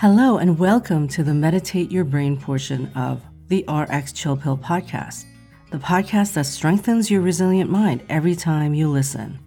Hello, and welcome to the Meditate Your Brain portion of the RX Chill Pill podcast, the podcast that strengthens your resilient mind every time you listen.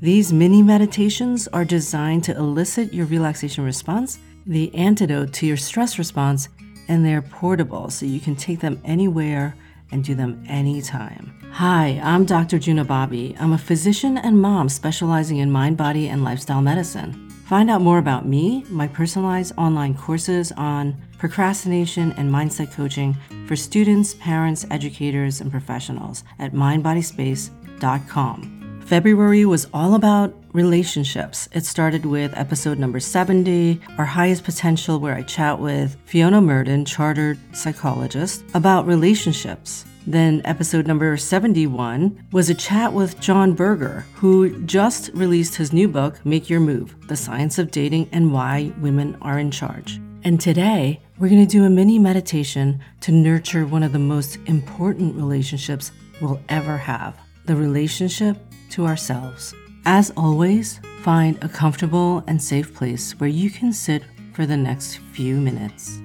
These mini meditations are designed to elicit your relaxation response, the antidote to your stress response, and they're portable so you can take them anywhere and do them anytime. Hi, I'm Dr. Juna Bobby. I'm a physician and mom specializing in mind, body, and lifestyle medicine. Find out more about me, my personalized online courses on procrastination and mindset coaching for students, parents, educators, and professionals at mindbodyspace.com. February was all about relationships. It started with episode number 70, Our Highest Potential, where I chat with Fiona Murden, chartered psychologist, about relationships. Then, episode number 71 was a chat with Jon Birger, who just released his new book, Make Your Move The Science of Dating and Why Women Are in Charge. And today, we're going to do a mini meditation to nurture one of the most important relationships we'll ever have the relationship to ourselves. As always, find a comfortable and safe place where you can sit for the next few minutes.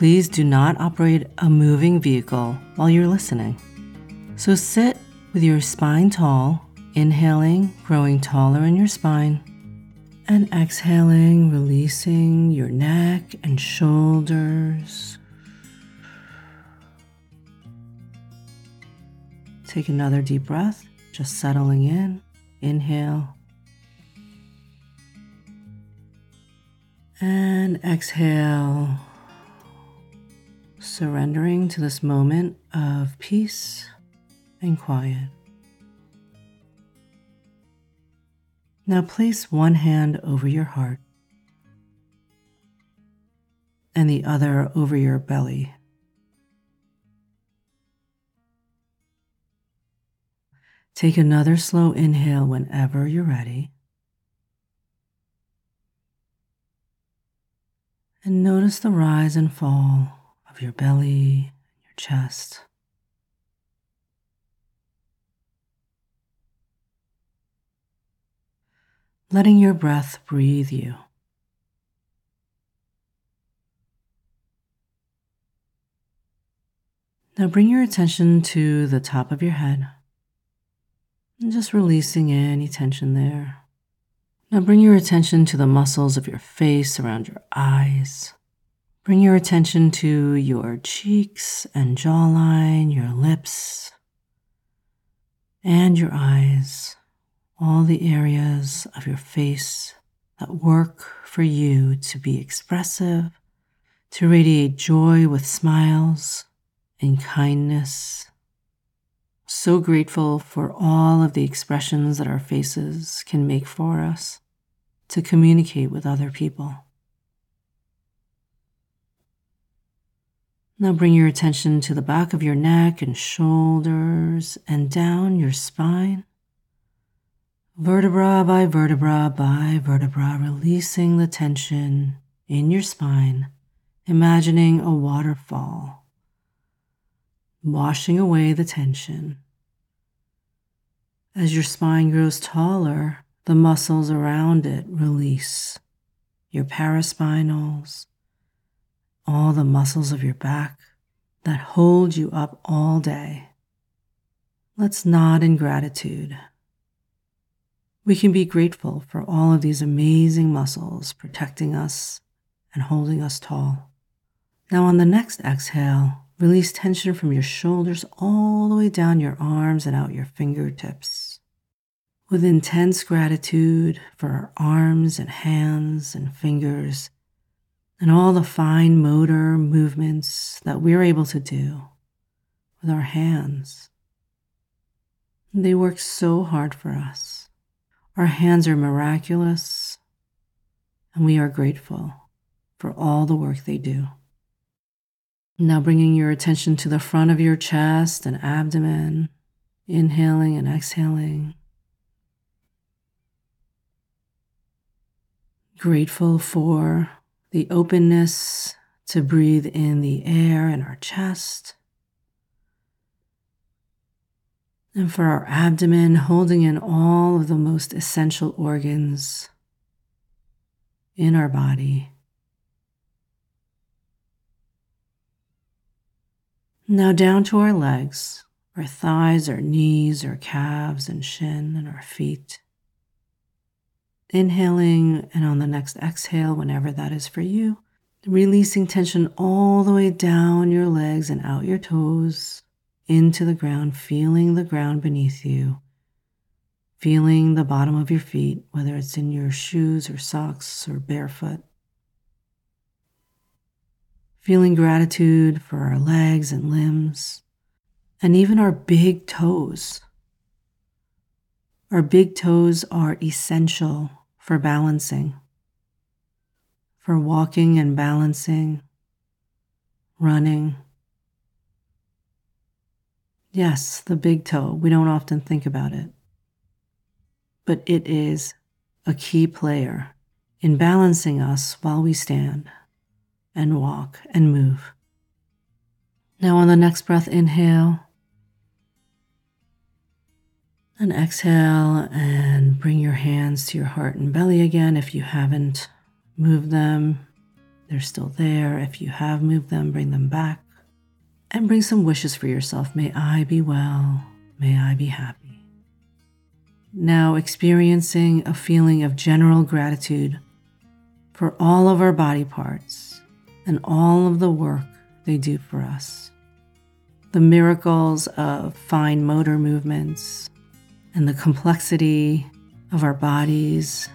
Please do not operate a moving vehicle while you're listening. So sit with your spine tall, inhaling, growing taller in your spine, and exhaling, releasing your neck and shoulders. Take another deep breath, just settling in. Inhale. And exhale surrendering to this moment of peace and quiet. Now place one hand over your heart and the other over your belly. Take another slow inhale whenever you're ready. And notice the rise and fall your belly, your chest. Letting your breath breathe you. Now bring your attention to the top of your head and just releasing any tension there. Now bring your attention to the muscles of your face around your eyes. Bring your attention to your cheeks and jawline, your lips, and your eyes, all the areas of your face that work for you to be expressive, to radiate joy with smiles and kindness. So grateful for all of the expressions that our faces can make for us to communicate with other people. Now bring your attention to the back of your neck and shoulders and down your spine. Vertebra by vertebra by vertebra, releasing the tension in your spine, imagining a waterfall, washing away the tension. As your spine grows taller, the muscles around it release. Your paraspinals, all the muscles of your back that hold you up all day. Let's nod in gratitude. We can be grateful for all of these amazing muscles protecting us and holding us tall. Now, on the next exhale, release tension from your shoulders all the way down your arms and out your fingertips. With intense gratitude for our arms and hands and fingers and all the fine motor movements that we're able to do with our hands. They work so hard for us. Our hands are miraculous, and we are grateful for all the work they do. Now, bringing your attention to the front of your chest and abdomen, inhaling and exhaling. Grateful for the openness to breathe in the air in our chest. And for our abdomen, holding in all of the most essential organs in our body. Now down to our legs, our thighs, our knees, our calves, and shin, and our feet. Inhaling, and on the next exhale, whenever that is for you, releasing tension all the way down your legs and out your toes into the ground, feeling the ground beneath you, feeling the bottom of your feet, whether it's in your shoes or socks or barefoot. Feeling gratitude for our legs and limbs, and even our big toes. Our big toes are essential for balancing, for walking and balancing, running. Yes, the big toe. We don't often think about it. But it is a key player in balancing us while we stand and walk and move. Now, on the next breath, inhale and exhale, and bring your hands to your heart and belly again. If you haven't moved them, they're still there. If you have moved them, bring them back. And bring some wishes for yourself. May I be well. May I be happy. Now, experiencing a feeling of general gratitude for all of our body parts and all of the work they do for us. The miracles of fine motor movements, and the complexity of our bodies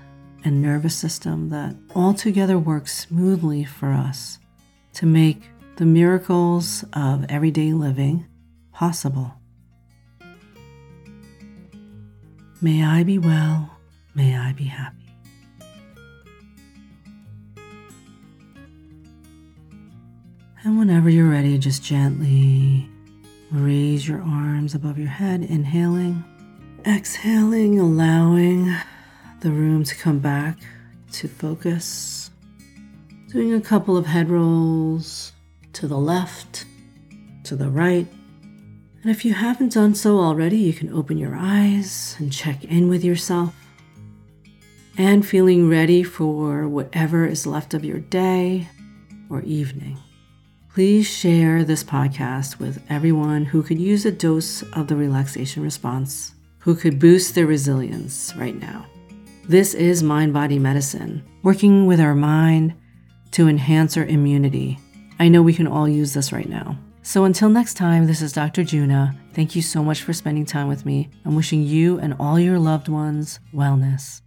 and nervous system that all together work smoothly for us to make the miracles of everyday living possible. May I be well, may I be happy. And whenever you're ready, just gently raise your arms above your head, inhaling. Exhaling, allowing the room to come back to focus. Doing a couple of head rolls to the left, to the right. And if you haven't done so already, you can open your eyes and check in with yourself. And feeling ready for whatever is left of your day or evening. Please share this podcast with everyone who could use a dose of the relaxation response who could boost their resilience right now. This is Mind Body Medicine, working with our mind to enhance our immunity. I know we can all use this right now. So until next time, this is Dr. Juna. Thank you so much for spending time with me. I'm wishing you and all your loved ones wellness.